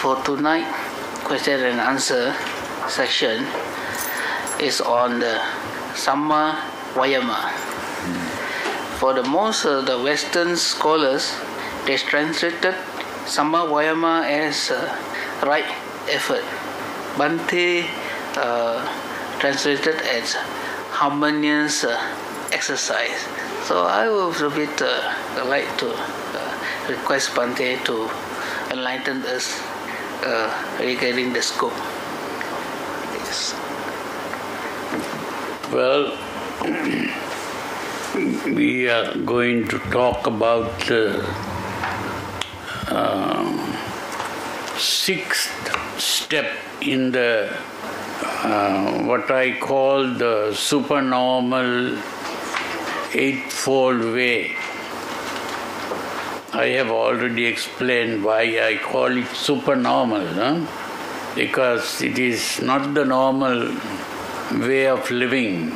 for tonight question and answer section is on the Samma Vayama. For the most of the Western scholars, they translated Samma Vayama as uh, right effort. Bhante uh, translated as harmonious uh, exercise. So I would a bit uh, like to uh, request Bhante to enlighten us regarding the scope. Yes. Well, we are going to talk about uh, sixth step in the uh, what I call the supernormal eightfold way. I have already explained why I call it supernormal, huh? because it is not the normal way of living,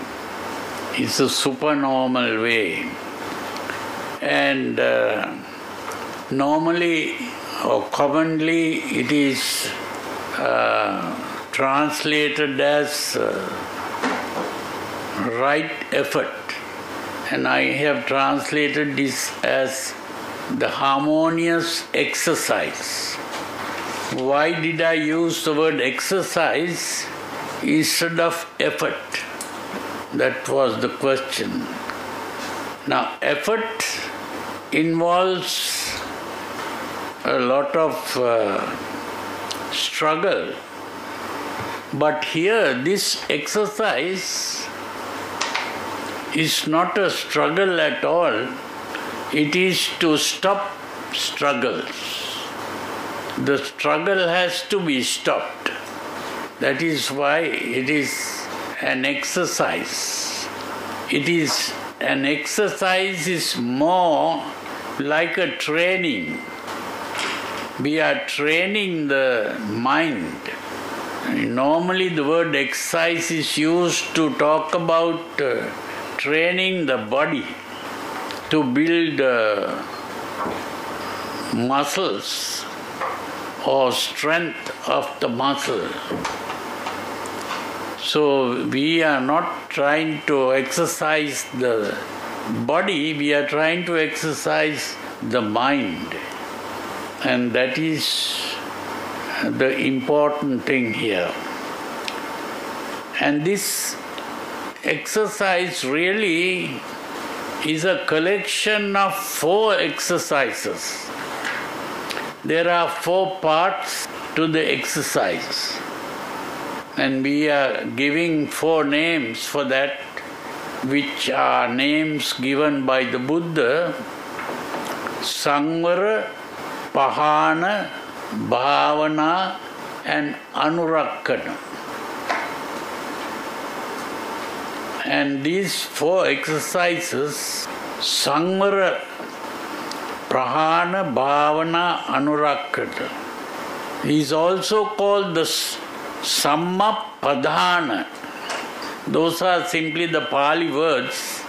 it's a supernormal way. And uh, normally or commonly it is uh, translated as uh, right effort. And I have translated this as the harmonious exercise. Why did I use the word exercise instead of effort? That was the question. Now, effort involves a lot of uh, struggle, but here, this exercise is not a struggle at all it is to stop struggles. The struggle has to be stopped. That is why it is an exercise. It is an exercise is more like a training. We are training the mind. Normally, the word exercise is used to talk about uh, training the body to build uh, muscles or strength of the muscle. So we are not trying to exercise the body, we are trying to exercise the mind. And that is the important thing here. And this exercise really is a collection of four exercises. There are four parts to the exercise, and we are giving four names for that, which are names given by the Buddha Sangvara, Pahana, Bhavana, and Anurakkhana. And these four exercises, Sangvara, Prahana, Bhavana, Anurakkhana, is also called the Samma Padhana. Those are simply the Pali words.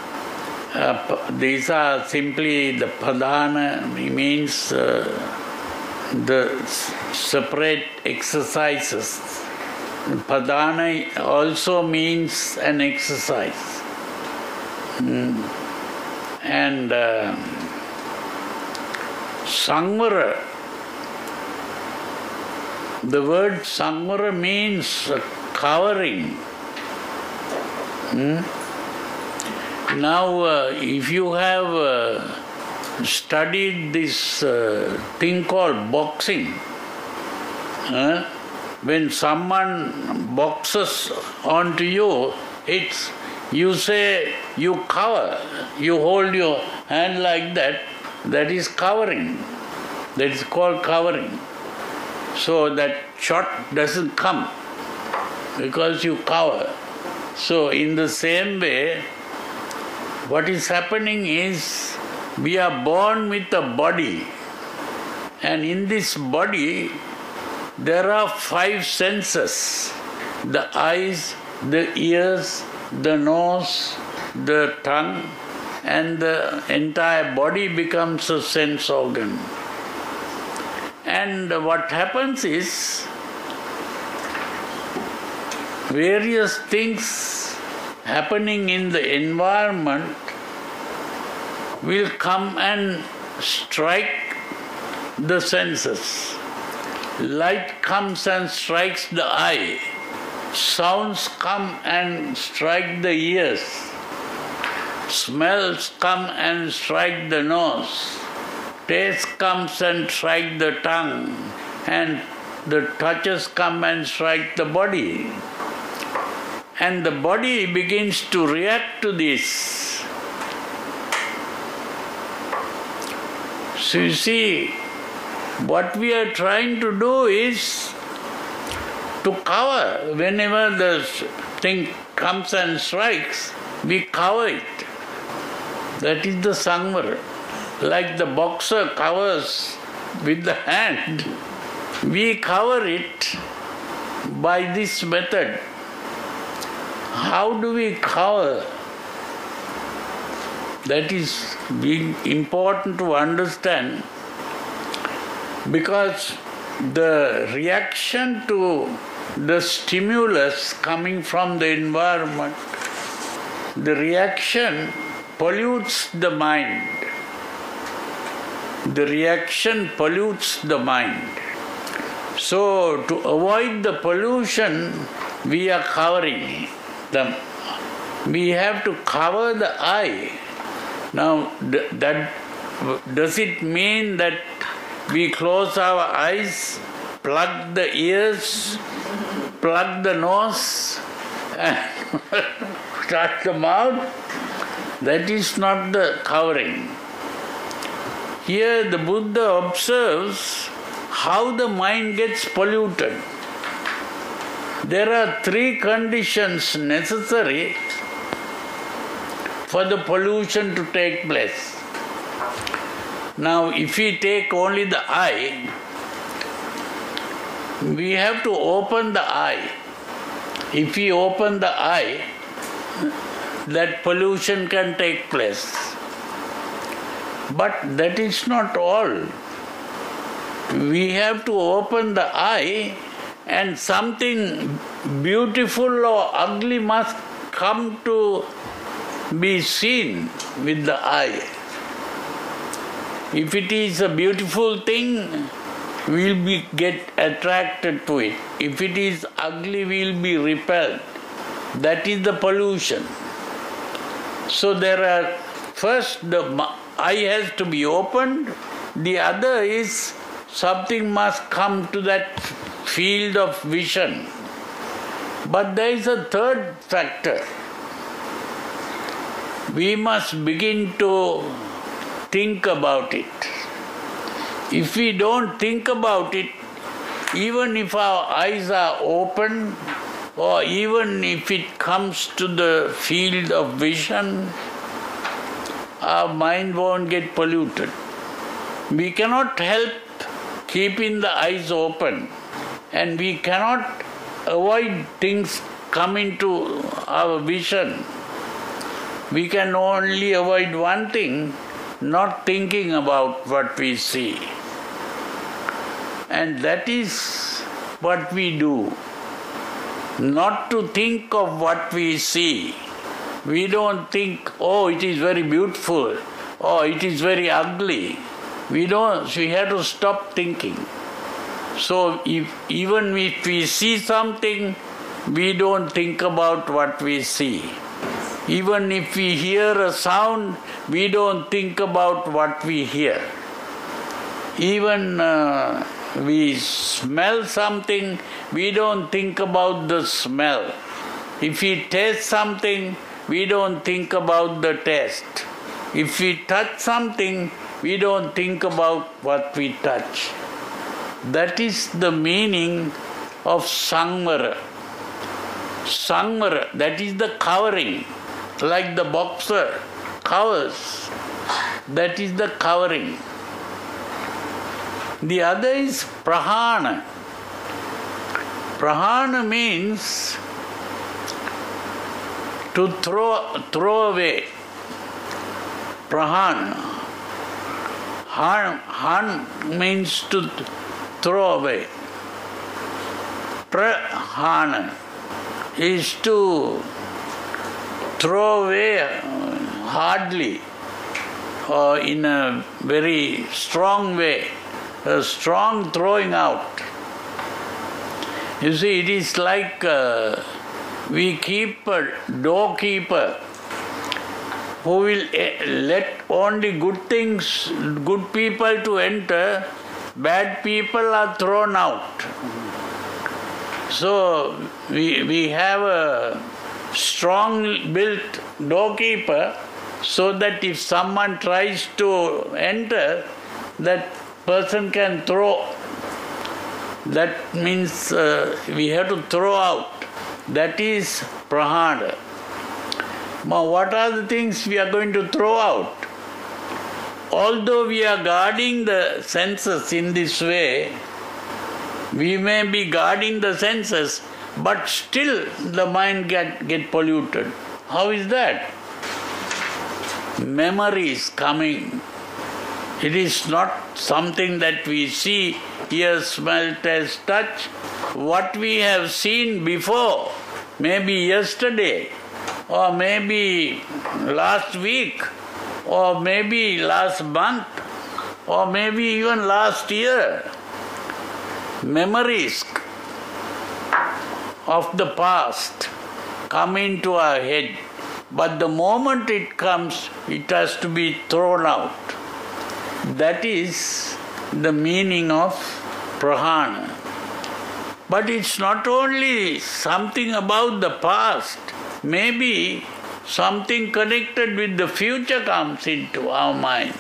Uh, these are simply the Padhana, means uh, the separate exercises Padhana also means an exercise. Mm. And uh, Sangvara, the word Sangvara means covering. Mm. Now, uh, if you have uh, studied this uh, thing called boxing, when someone boxes onto you, it's you say you cover, you hold your hand like that, that is covering. That is called covering. So that shot doesn't come because you cover. So, in the same way, what is happening is we are born with a body, and in this body, there are five senses the eyes, the ears, the nose, the tongue, and the entire body becomes a sense organ. And what happens is various things happening in the environment will come and strike the senses. Light comes and strikes the eye. Sounds come and strike the ears. Smells come and strike the nose. Taste comes and strike the tongue. And the touches come and strike the body. And the body begins to react to this. So you see, what we are trying to do is to cover whenever the thing comes and strikes, we cover it. That is the sangvara. Like the boxer covers with the hand, we cover it by this method. How do we cover? That is being important to understand because the reaction to the stimulus coming from the environment, the reaction pollutes the mind. The reaction pollutes the mind. So, to avoid the pollution, we are covering them. We have to cover the eye. Now, that does it mean that we close our eyes, plug the ears, plug the nose, and shut the mouth. That is not the covering. Here the Buddha observes how the mind gets polluted. There are three conditions necessary for the pollution to take place. Now, if we take only the eye, we have to open the eye. If we open the eye, that pollution can take place. But that is not all. We have to open the eye, and something beautiful or ugly must come to be seen with the eye. If it is a beautiful thing, we'll be get attracted to it. If it is ugly, we'll be repelled. That is the pollution. So there are first the eye has to be opened. The other is something must come to that field of vision. But there is a third factor. We must begin to think about it. If we don't think about it, even if our eyes are open, or even if it comes to the field of vision, our mind won't get polluted. We cannot help keeping the eyes open, and we cannot avoid things coming to our vision. We can only avoid one thing not thinking about what we see. And that is what we do. Not to think of what we see. We don't think, oh, it is very beautiful, oh, it is very ugly. We don't, we have to stop thinking. So, if, even if we see something, we don't think about what we see. Even if we hear a sound, we don't think about what we hear. Even uh, we smell something, we don't think about the smell. If we taste something, we don't think about the taste. If we touch something, we don't think about what we touch. That is the meaning of sangvara. Sangvara, that is the covering like the boxer covers. That is the covering. The other is prahana. Prahana means to throw, throw away. Prahana. Han, han means to throw away. Prahana is to throw away hardly or in a very strong way, a strong throwing out. You see, it is like uh, we keep a doorkeeper who will eh, let only good things, good people to enter, bad people are thrown out. So we, we have a strong built doorkeeper so that if someone tries to enter, that person can throw. That means uh, we have to throw out. That is prahana. Now, what are the things we are going to throw out? Although we are guarding the senses in this way, we may be guarding the senses, but still the mind get, get polluted. How is that? Memory is coming. It is not something that we see, hear, smell, taste, touch. What we have seen before, maybe yesterday, or maybe last week, or maybe last month, or maybe even last year memories of the past come into our head, but the moment it comes, it has to be thrown out. That is the meaning of prahana. But it's not only something about the past, maybe something connected with the future comes into our mind.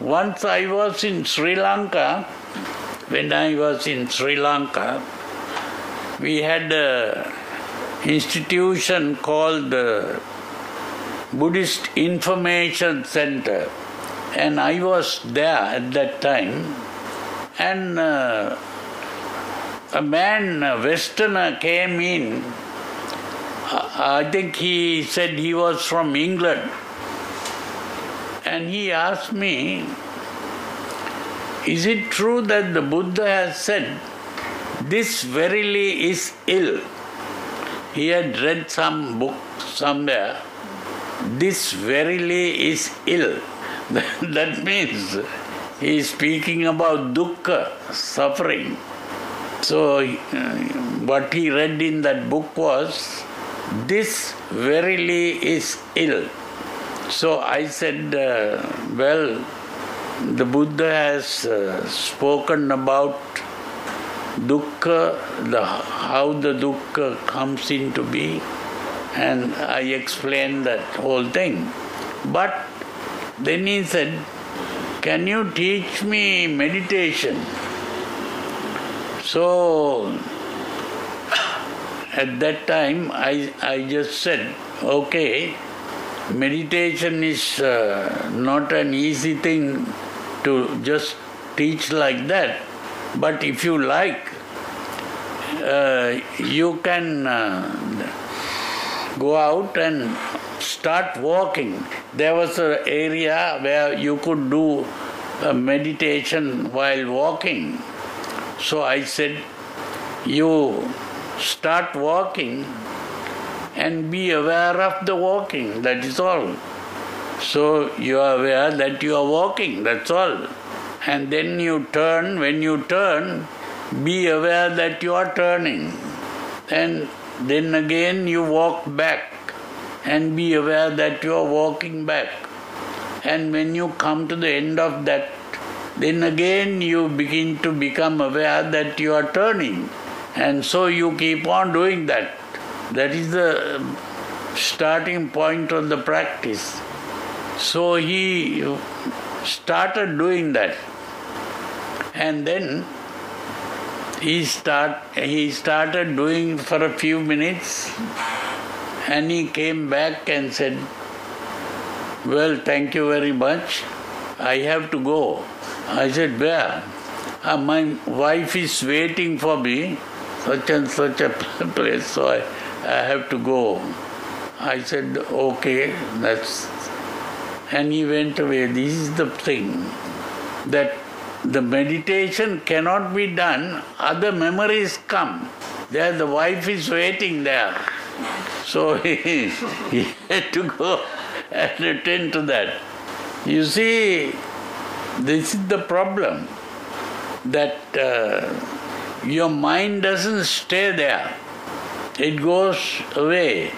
Once I was in Sri Lanka, when I was in Sri Lanka, we had a institution called the Buddhist Information Center, and I was there at that time, and uh, a man, a Westerner, came in. I think he said he was from England and he asked me, Is it true that the Buddha has said, This verily is ill? He had read some book somewhere. This verily is ill. that means he is speaking about dukkha, suffering. So, what he read in that book was, This verily is ill. So I said, uh, well, the Buddha has uh, spoken about dukkha, the, how the dukkha comes into being, and I explained that whole thing. But then he said, Can you teach me meditation? So at that time I, I just said, Okay, meditation is uh, not an easy thing to just teach like that. But if you like, uh, you can uh, go out and start walking. There was an area where you could do meditation while walking. So I said, you start walking and be aware of the walking, that is all. So you are aware that you are walking, that's all. And then you turn, when you turn, be aware that you are turning. And then again you walk back and be aware that you are walking back. And when you come to the end of that, then again you begin to become aware that you are turning. And so you keep on doing that. That is the starting point of the practice. So he started doing that. And then he start he started doing for a few minutes and he came back and said, Well, thank you very much. I have to go. I said, Where? Uh, my wife is waiting for me, such and such a place. So I I have to go. I said, okay, that's. and he went away. This is the thing that the meditation cannot be done, other memories come. There the wife is waiting there. So he, he had to go and attend to that. You see, this is the problem that uh, your mind doesn't stay there, it goes away.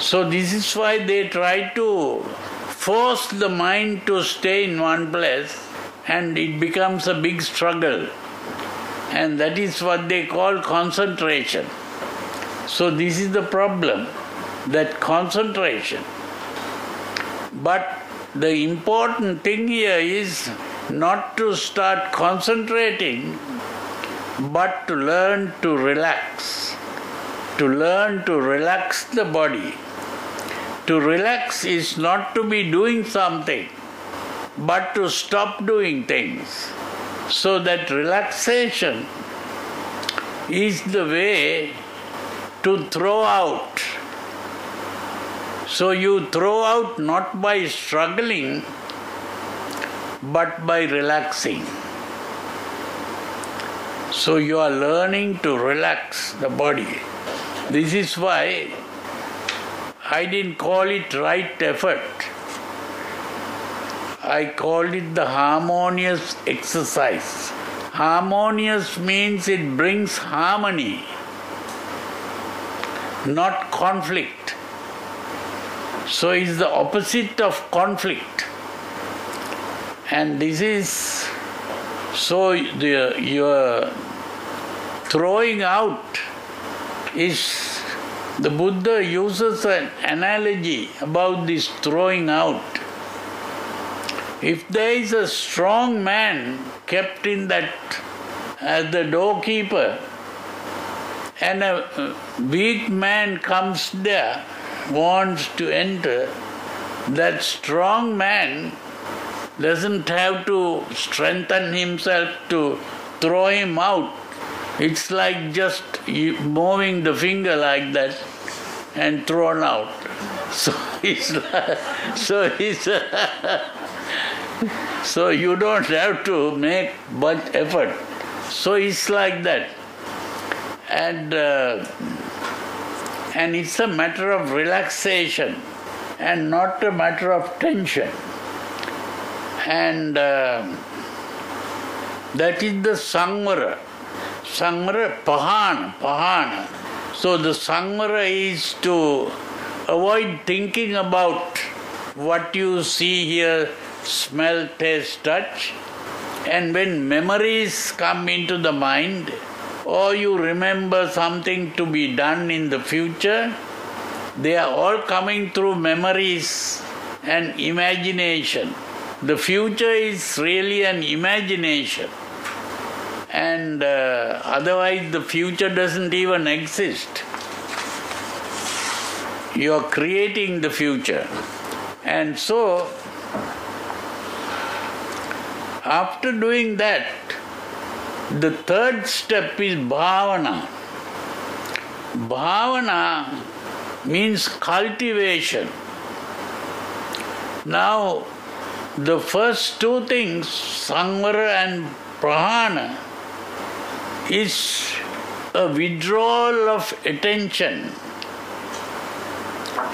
So, this is why they try to force the mind to stay in one place and it becomes a big struggle. And that is what they call concentration. So, this is the problem that concentration. But the important thing here is not to start concentrating, but to learn to relax. To learn to relax the body. To relax is not to be doing something, but to stop doing things. So that relaxation is the way to throw out. So you throw out not by struggling, but by relaxing. So you are learning to relax the body. This is why I didn't call it right effort. I called it the harmonious exercise. Harmonious means it brings harmony, not conflict. So it's the opposite of conflict. And this is so the, your throwing out is the Buddha uses an analogy about this throwing out. If there is a strong man kept in that as the doorkeeper, and a weak man comes there, wants to enter, that strong man doesn't have to strengthen himself to throw him out. It's like just moving the finger like that and thrown out. So it's so it's so you don't have to make much effort. So it's like that, and uh, and it's a matter of relaxation and not a matter of tension and uh, that is the Samvara. Samvara, Pahana, Pahana. So the Samvara is to avoid thinking about what you see hear, smell, taste, touch. And when memories come into the mind, or you remember something to be done in the future, they are all coming through memories and imagination. The future is really an imagination. And uh, otherwise, the future doesn't even exist. You are creating the future. And so, after doing that, the third step is bhavana. Bhavana means cultivation. Now, the first two things, Samvara and Prahana, is a withdrawal of attention.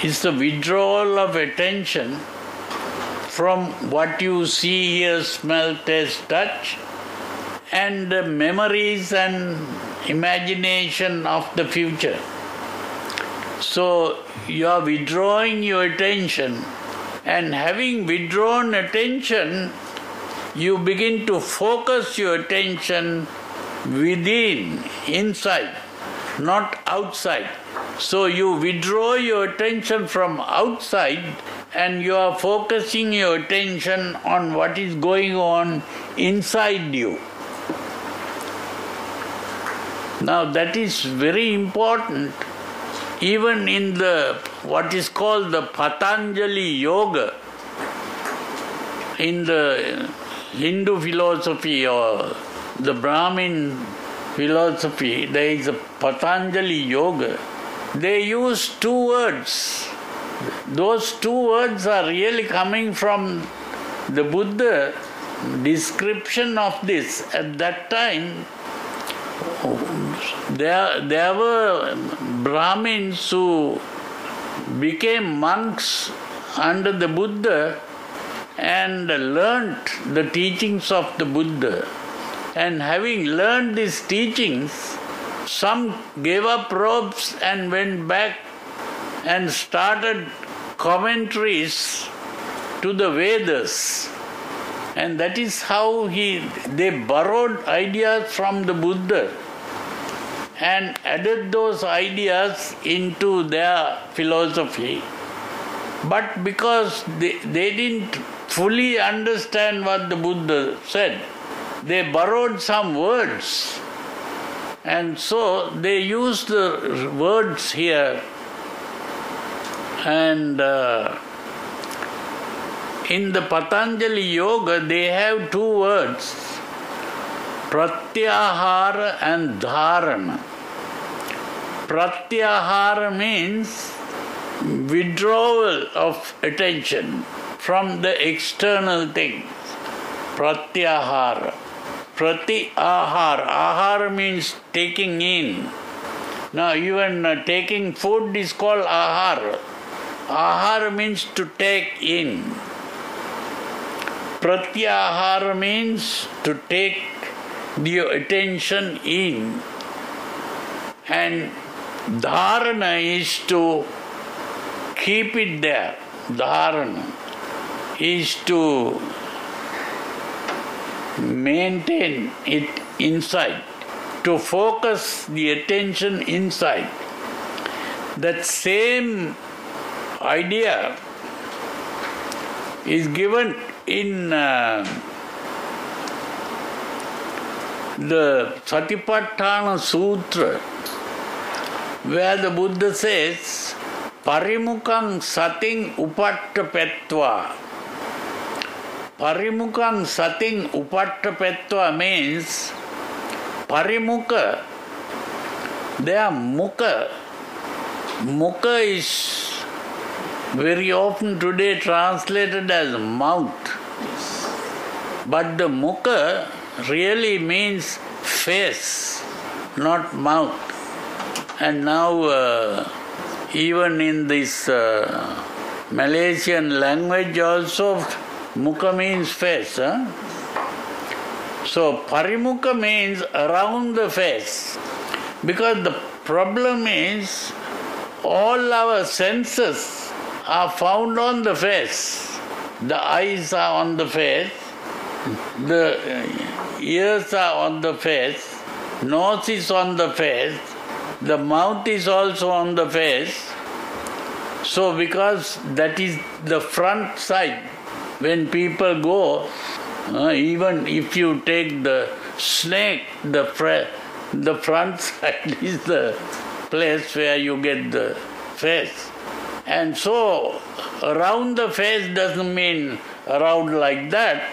It's the withdrawal of attention from what you see, hear, smell, taste, touch, and the memories and imagination of the future. So you are withdrawing your attention and having withdrawn attention, you begin to focus your attention within, inside, not outside. So you withdraw your attention from outside and you are focusing your attention on what is going on inside you. Now that is very important even in the what is called the Patanjali Yoga in the Hindu philosophy or the Brahmin philosophy, there is a Patanjali Yoga. They use two words. those two words are really coming from the Buddha description of this. At that time, there, there were Brahmins who became monks under the Buddha and learnt the teachings of the Buddha. And having learned these teachings, some gave up robes and went back and started commentaries to the Vedas. And that is how he they borrowed ideas from the Buddha and added those ideas into their philosophy. But because they, they didn't fully understand what the Buddha said, they borrowed some words. And so they used the words here. And uh, in the Patanjali Yoga, they have two words Pratyahara and Dharana. Pratyahara means withdrawal of attention from the external things. Pratyahara. Prati ahar. Ahar means taking in. Now, even uh, taking food is called ahar. Ahar means to take in. Pratyahara means to take the attention in. And dharana is to keep it there. Dharana is to maintain it inside, to focus the attention inside. That same idea is given in uh, the Satipatthana Sutra, where the Buddha says, Parimukang sating upattapetva. Parimukang sating upattapetva means Parimukha, their mukha. Mukha is very often today translated as mouth. But the mukha really means face, not mouth. And now, uh, even in this uh, Malaysian language, also mukha means face. Huh? So, parimukha means around the face. Because the problem is all our senses are found on the face. The eyes are on the face, the ears are on the face, nose is on the face, the mouth is also on the face. So, because that is the front side, when people go, uh, even if you take the snake, the, the front side is the place where you get the face. And so, around the face doesn't mean around like that,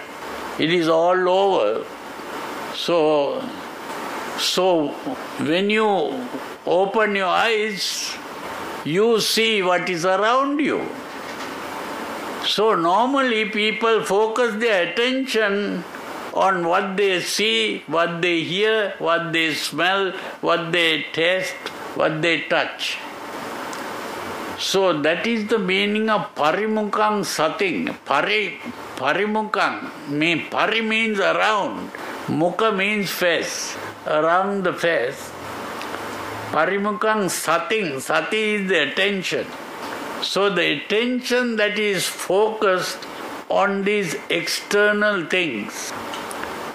it is all over. So, so when you open your eyes, you see what is around you. So, normally people focus their attention on what they see, what they hear, what they smell, what they taste, what they touch. So that is the meaning of parimukang sating. Pari, parimukang mean pari means around. Mukha means face. Around the face. Parimukang sating. Sati is the attention. So the attention that is focused on these external things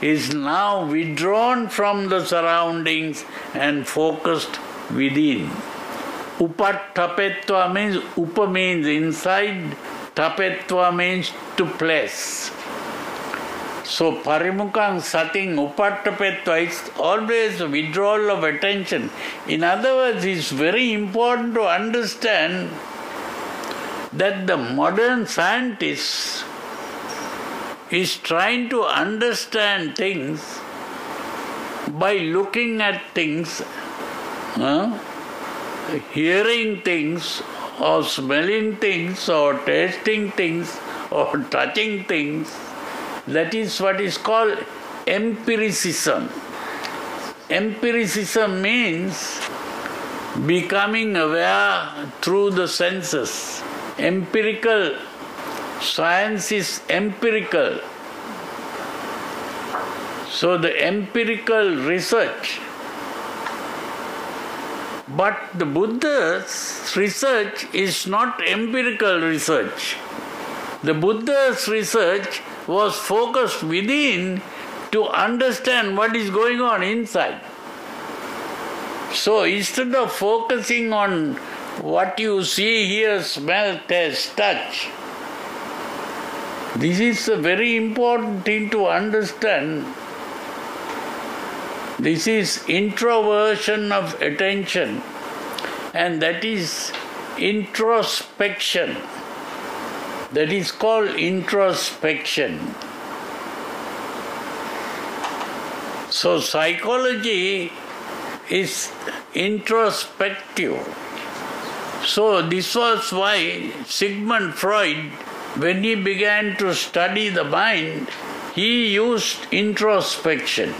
is now withdrawn from the surroundings and focused within. Upattapetva means upa means inside, tapetva means to place. So parimukang sating upattapetva is always withdrawal of attention. In other words, it's very important to understand that the modern scientist is trying to understand things by looking at things. Huh? hearing things or smelling things or tasting things or touching things. That is what is called empiricism. Empiricism means becoming aware through the senses. Empirical science is empirical. So the empirical research. But the Buddha's research is not empirical research. The Buddha's research was focused within to understand what is going on inside. So instead of focusing on what you see, hear, smell, taste, touch, this is a very important thing to understand. This is introversion of attention, and that is introspection. That is called introspection. So, psychology is introspective. So, this was why Sigmund Freud, when he began to study the mind, he used introspection.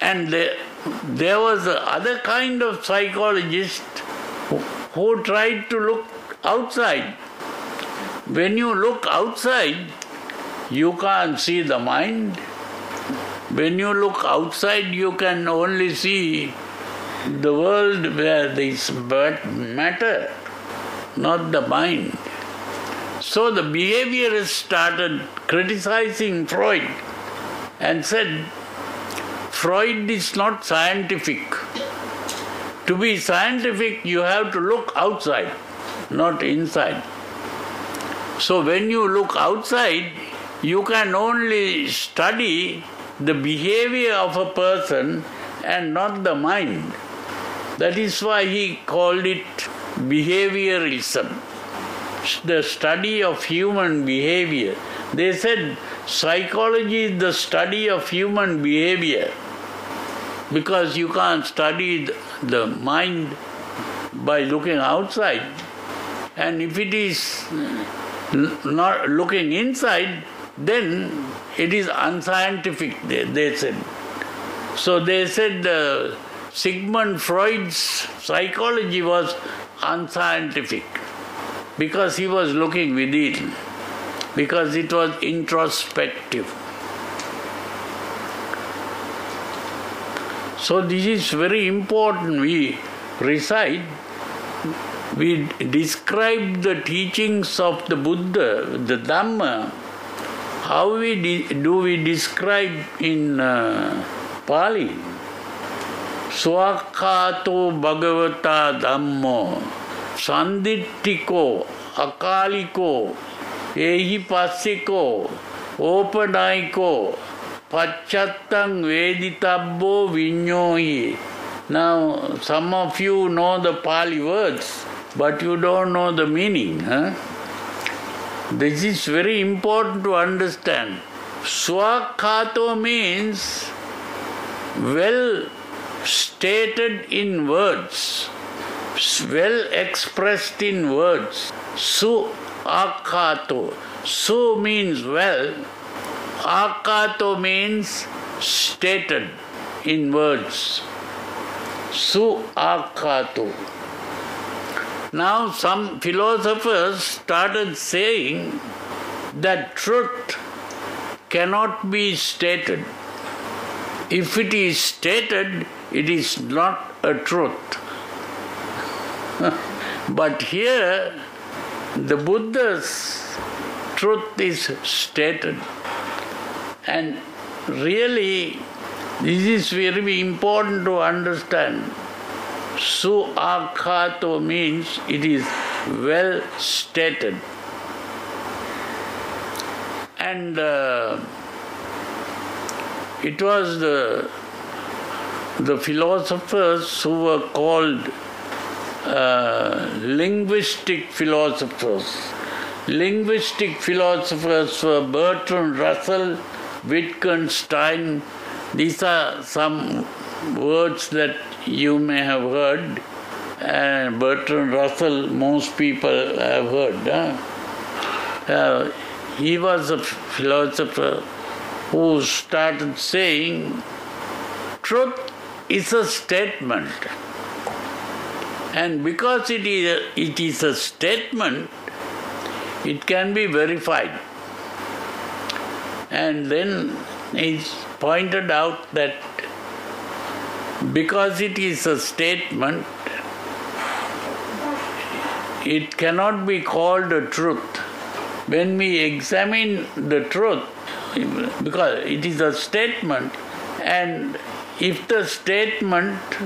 And there, there was other kind of psychologist who, who tried to look outside. When you look outside, you can't see the mind when you look outside, you can only see the world where this matter, not the mind. So the behaviorists started criticizing Freud and said, Freud is not scientific. To be scientific, you have to look outside, not inside. So when you look outside, you can only study the behavior of a person and not the mind. That is why he called it behaviorism, the study of human behavior. They said psychology is the study of human behavior because you can't study the mind by looking outside. And if it is not looking inside, then it is unscientific, they, they said. So they said uh, Sigmund Freud's psychology was unscientific because he was looking within, because it was introspective. So this is very important. We recite, we describe the teachings of the Buddha, the Dhamma, how we do we describe in uh, Pali? Swakato Bhagavata Dhammo Sanditiko Akaliko Ehipassiko Opanaiko Pachattang Veditabbo Vinyohi. Now, some of you know the Pali words, but you don't know the meaning. Huh? This is very important to understand. Swakhato means well stated in words, well expressed in words. Su akato. Su means well, akato means stated in words. Su akato. Now, some philosophers started saying that truth cannot be stated. If it is stated, it is not a truth. but here, the Buddha's truth is stated. And really, this is very important to understand. Suakhato means it is well stated. And uh, it was the, the philosophers who were called uh, linguistic philosophers. Linguistic philosophers were Bertrand Russell, Wittgenstein. These are some words that you may have heard. And Bertrand Russell, most people have heard. Huh? Uh, he was a philosopher who started saying, truth is a statement. And because it is a, it is a statement, it can be verified. And then it's pointed out that because it is a statement, it cannot be called a truth. When we examine the truth, because it is a statement, and if the statement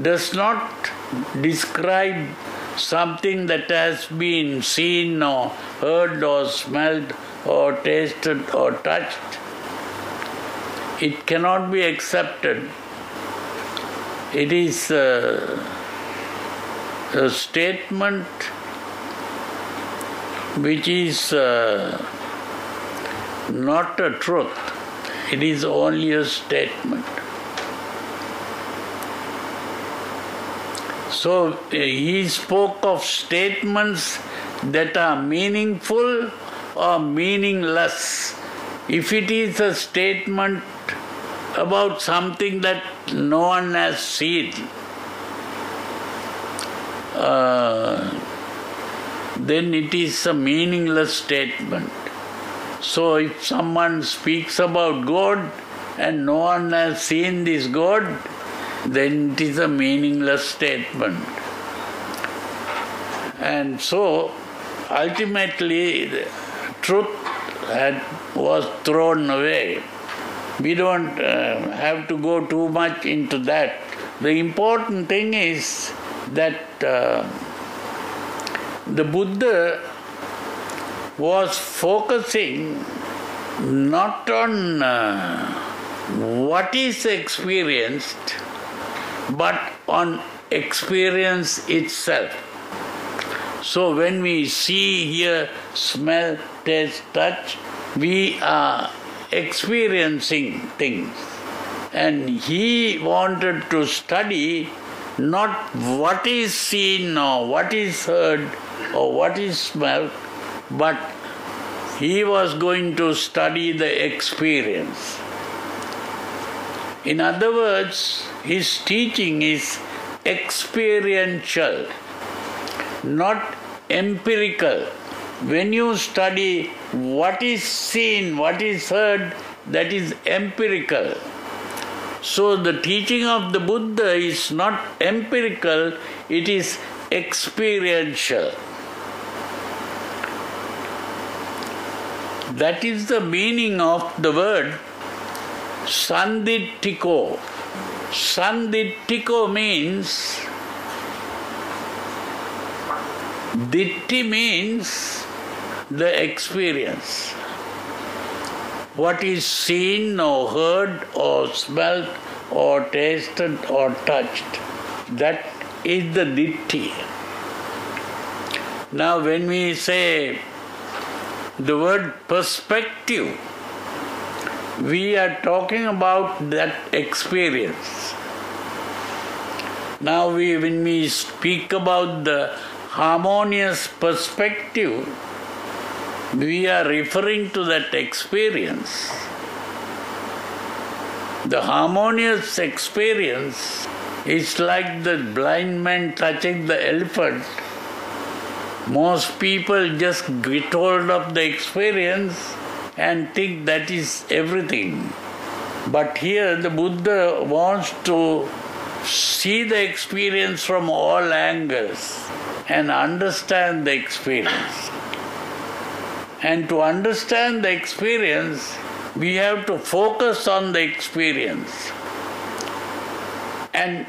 does not describe something that has been seen or heard or smelled or tasted or touched, it cannot be accepted. It is a, a statement which is uh, not a truth, it is only a statement. So he spoke of statements that are meaningful or meaningless. If it is a statement about something that no one has seen, uh, then it is a meaningless statement. So if someone speaks about God and no one has seen this God, then it is a meaningless statement. And so ultimately truth had, was thrown away. We don't uh, have to go too much into that. The important thing is that uh, the Buddha was focusing not on uh, what is experienced, but on experience itself. So when we see, hear, smell, taste, touch, we are experiencing things. And he wanted to study not what is seen or what is heard or what is smelled, but he was going to study the experience. In other words, his teaching is experiential, not empirical. When you study what is seen, what is heard, that is empirical. So the teaching of the Buddha is not empirical, it is experiential. That is the meaning of the word Sandittiko. Sandittiko means Ditti means the experience. What is seen or heard or smelt or tasted or touched. That is the Ditti. Now, when we say the word perspective, we are talking about that experience. Now, we, when we speak about the harmonious perspective, we are referring to that experience. The harmonious experience is like the blind man touching the elephant. Most people just get hold of the experience and think that is everything. But here the Buddha wants to see the experience from all angles and understand the experience. And to understand the experience, we have to focus on the experience. And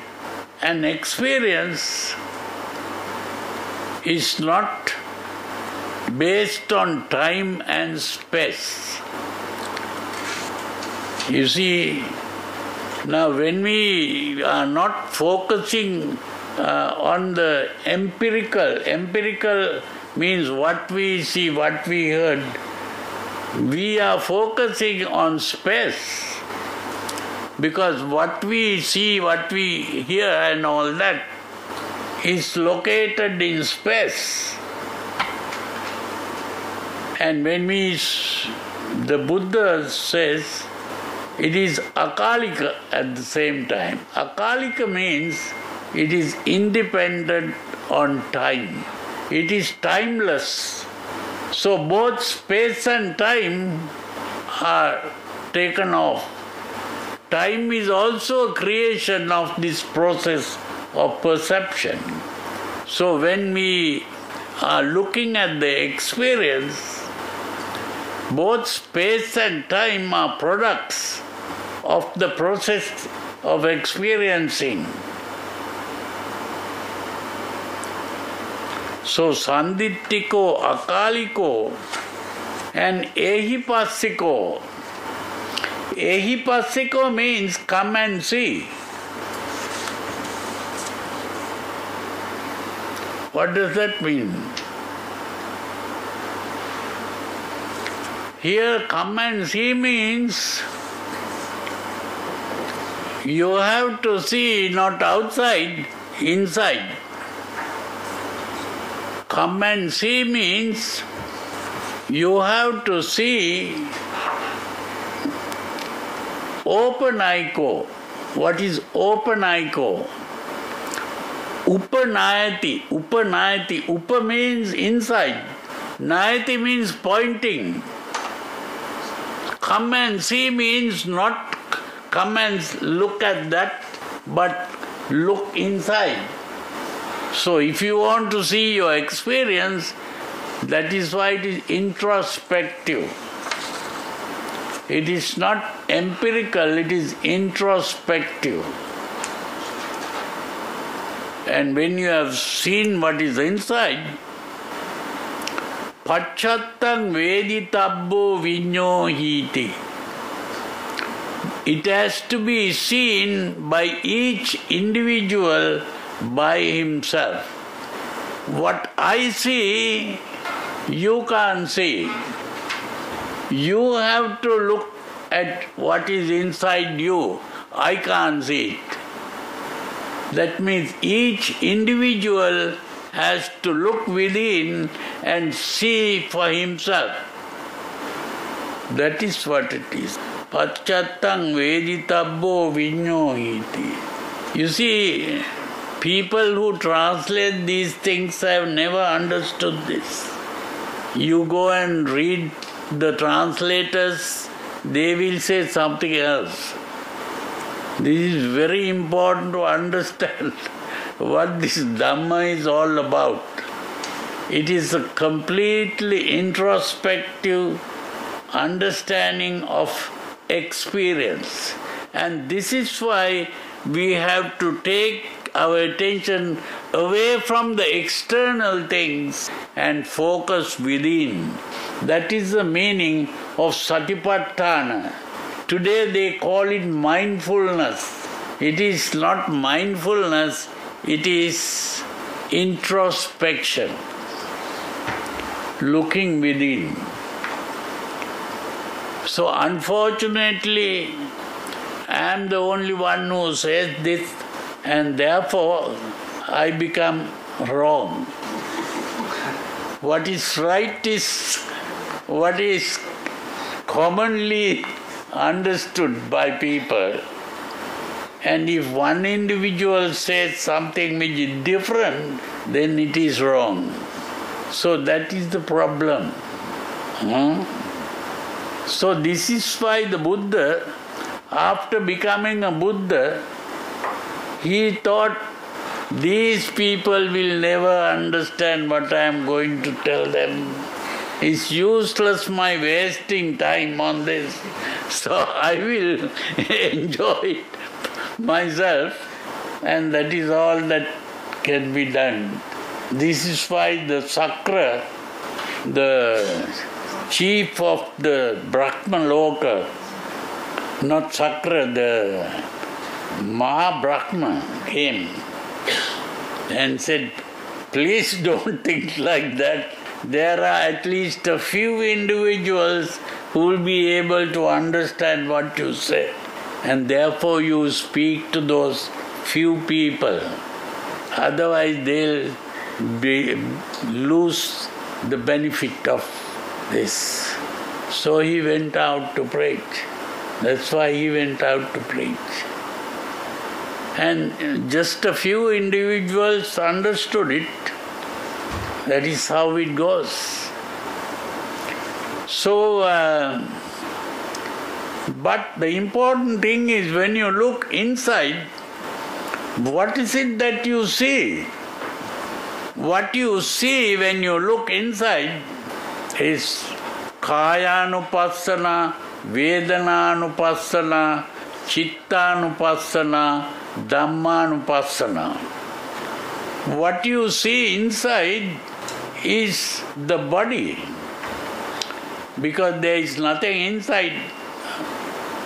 an experience is not based on time and space. You see, now when we are not focusing uh, on the empirical, empirical means what we see, what we heard, we are focusing on space because what we see, what we hear, and all that is located in space. And when we, the Buddha says, it is akalika at the same time. Akalika means it is independent on time. It is timeless. So both space and time are taken off. Time is also a creation of this process of perception. So when we are looking at the experience, both space and time are products of the process of experiencing. So Sanditiko, Akaliko, and Ehipassiko. Ehipassiko means come and see. What does that mean? Here, come and see means you have to see not outside, inside. Come and see means you have to see Opanayiko. What is open aiko? Upanayati. Upanayati. Upa means inside. Nayati means pointing. Come and see means not come and look at that, but look inside. So if you want to see your experience, that is why it is introspective. It is not empirical, it is introspective. And when you have seen what is inside, Pachattam veditabbo vinyohiti. It has to be seen by each individual by himself. What I see, you can't see. You have to look at what is inside you. I can't see it. That means each individual has to look within and see for himself. That is what it is. Pachattang veditabbo vinyohiti. You see, people who translate these things have never understood this. You go and read the translators, they will say something else. This is very important to understand what this Dhamma is all about. It is a completely introspective understanding of experience. And this is why we have to take our attention away from the external things and focus within. That is the meaning of Satipatthana. Today they call it mindfulness. It is not mindfulness, it is introspection, looking within. So, unfortunately, I am the only one who says this, and therefore I become wrong. What is right is what is commonly understood by people. And if one individual says something which is different, then it is wrong. So that is the problem. Hmm? So this is why the Buddha, after becoming a Buddha, he thought these people will never understand what I am going to tell them. It's useless my wasting time on this. So I will enjoy myself, and that is all that can be done. This is why the Sakra, the chief of the Brahman Loka, not Sakra, the Mahabrahma came and said, Please don't think like that. There are at least a few individuals who will be able to understand what you say and therefore you speak to those few people. Otherwise, they'll be, lose the benefit of this. So he went out to preach. That's why he went out to preach. And just a few individuals understood it. That is how it goes. So, uh, but the important thing is when you look inside, what is it that you see? What you see when you look inside is Kayanupassana, Vedananupassana, Chittanupassana, Dhammanupassana. What you see inside is the body because there is nothing inside.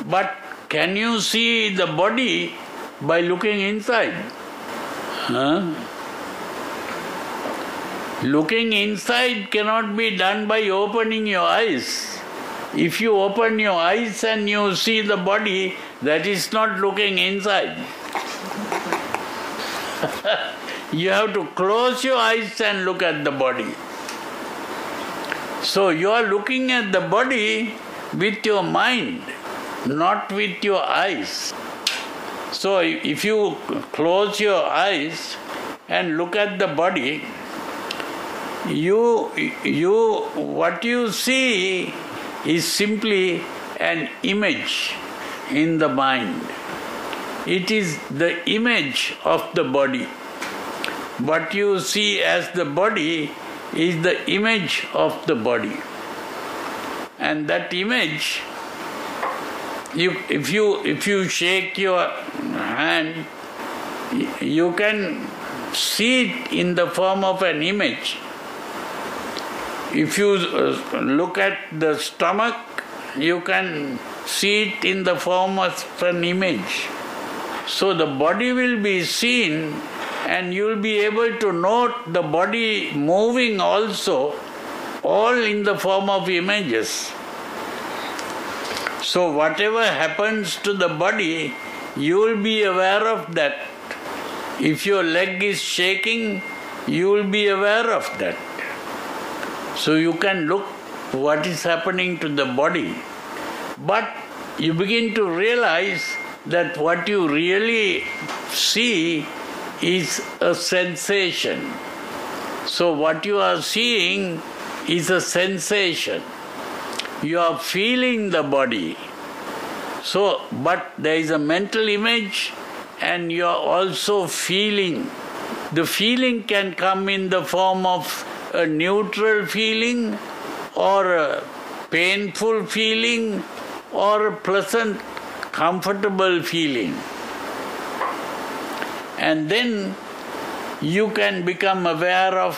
But can you see the body by looking inside? Huh? Looking inside cannot be done by opening your eyes. If you open your eyes and you see the body, that is not looking inside. you have to close your eyes and look at the body. So you are looking at the body with your mind, not with your eyes. So if you close your eyes and look at the body, you you what you see is simply an image in the mind. It is the image of the body. What you see as the body is the image of the body. And that image, you, if, you, if you shake your hand, you can see it in the form of an image. If you uh, look at the stomach, you can see it in the form of an image. So the body will be seen and you will be able to note the body moving also, all in the form of images. So whatever happens to the body, you will be aware of that. If your leg is shaking, you will be aware of that. So you can look what is happening to the body. But you begin to realize that what you really see is a sensation. So, what you are seeing is a sensation. You are feeling the body. So, but there is a mental image and you are also feeling. The feeling can come in the form of a neutral feeling or a painful feeling or a pleasant comfortable feeling. And then you can become aware of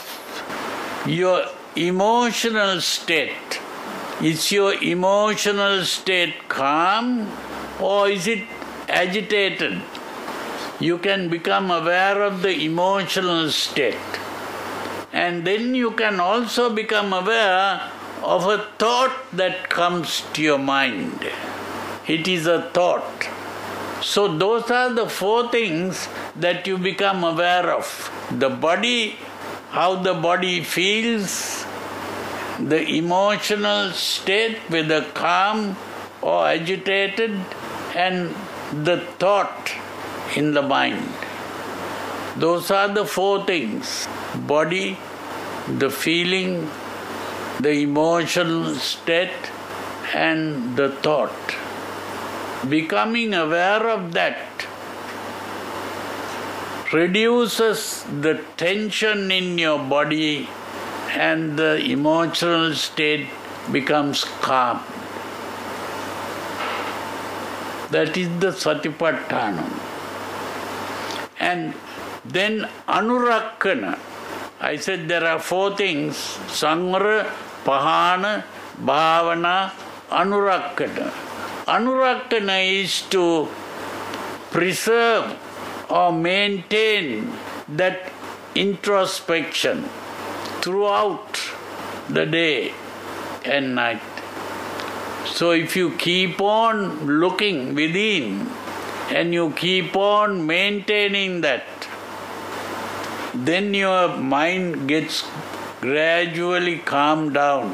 your emotional state. Is your emotional state calm or is it agitated? You can become aware of the emotional state. And then you can also become aware of a thought that comes to your mind. It is a thought. So, those are the four things that you become aware of the body, how the body feels, the emotional state, whether calm or agitated, and the thought in the mind. Those are the four things body, the feeling, the emotional state, and the thought becoming aware of that reduces the tension in your body and the emotional state becomes calm. That is the Satipatthana. And then Anurakkana. I said there are four things Sangra, Pahana, Bhavana, Anurakkana. Anurakkana is to preserve or maintain that introspection throughout the day and night. So if you keep on looking within and you keep on maintaining that, then your mind gets gradually calmed down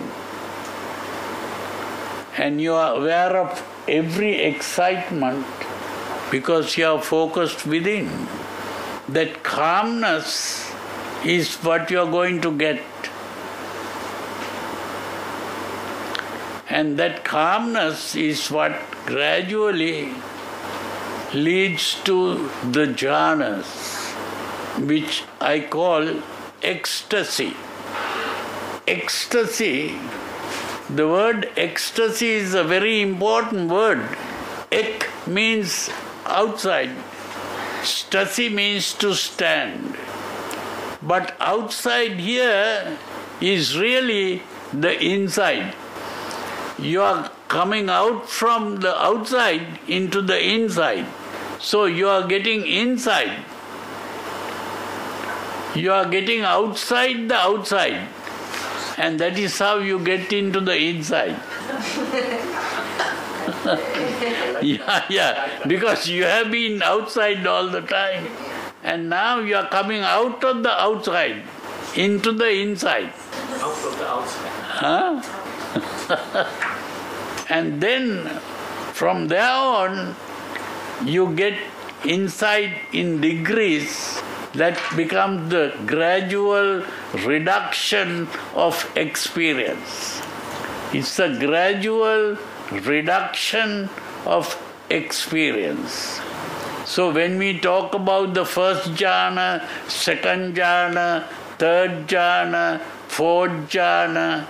and you are aware of every excitement because you are focused within. That calmness is what you are going to get. And that calmness is what gradually leads to the jhanas, which I call ecstasy. Ecstasy, the word ecstasy is a very important word. Ek means outside, stasi means to stand. But outside here is really the inside. You are coming out from the outside into the inside. So you are getting inside. You are getting outside the outside. And that is how you get into the inside. yeah, yeah. Because you have been outside all the time. And now you are coming out of the outside into the inside. Out of the outside. Huh? and then from there on, you get insight in degrees that becomes the gradual reduction of experience. It's a gradual reduction of experience. So when we talk about the first jhana, second jhana, third jhana, fourth jhana,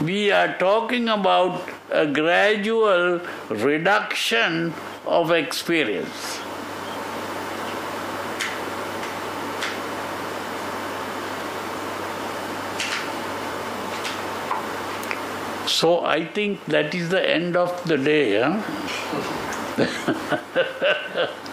we are talking about a gradual reduction of experience. So I think that is the end of the day. Huh?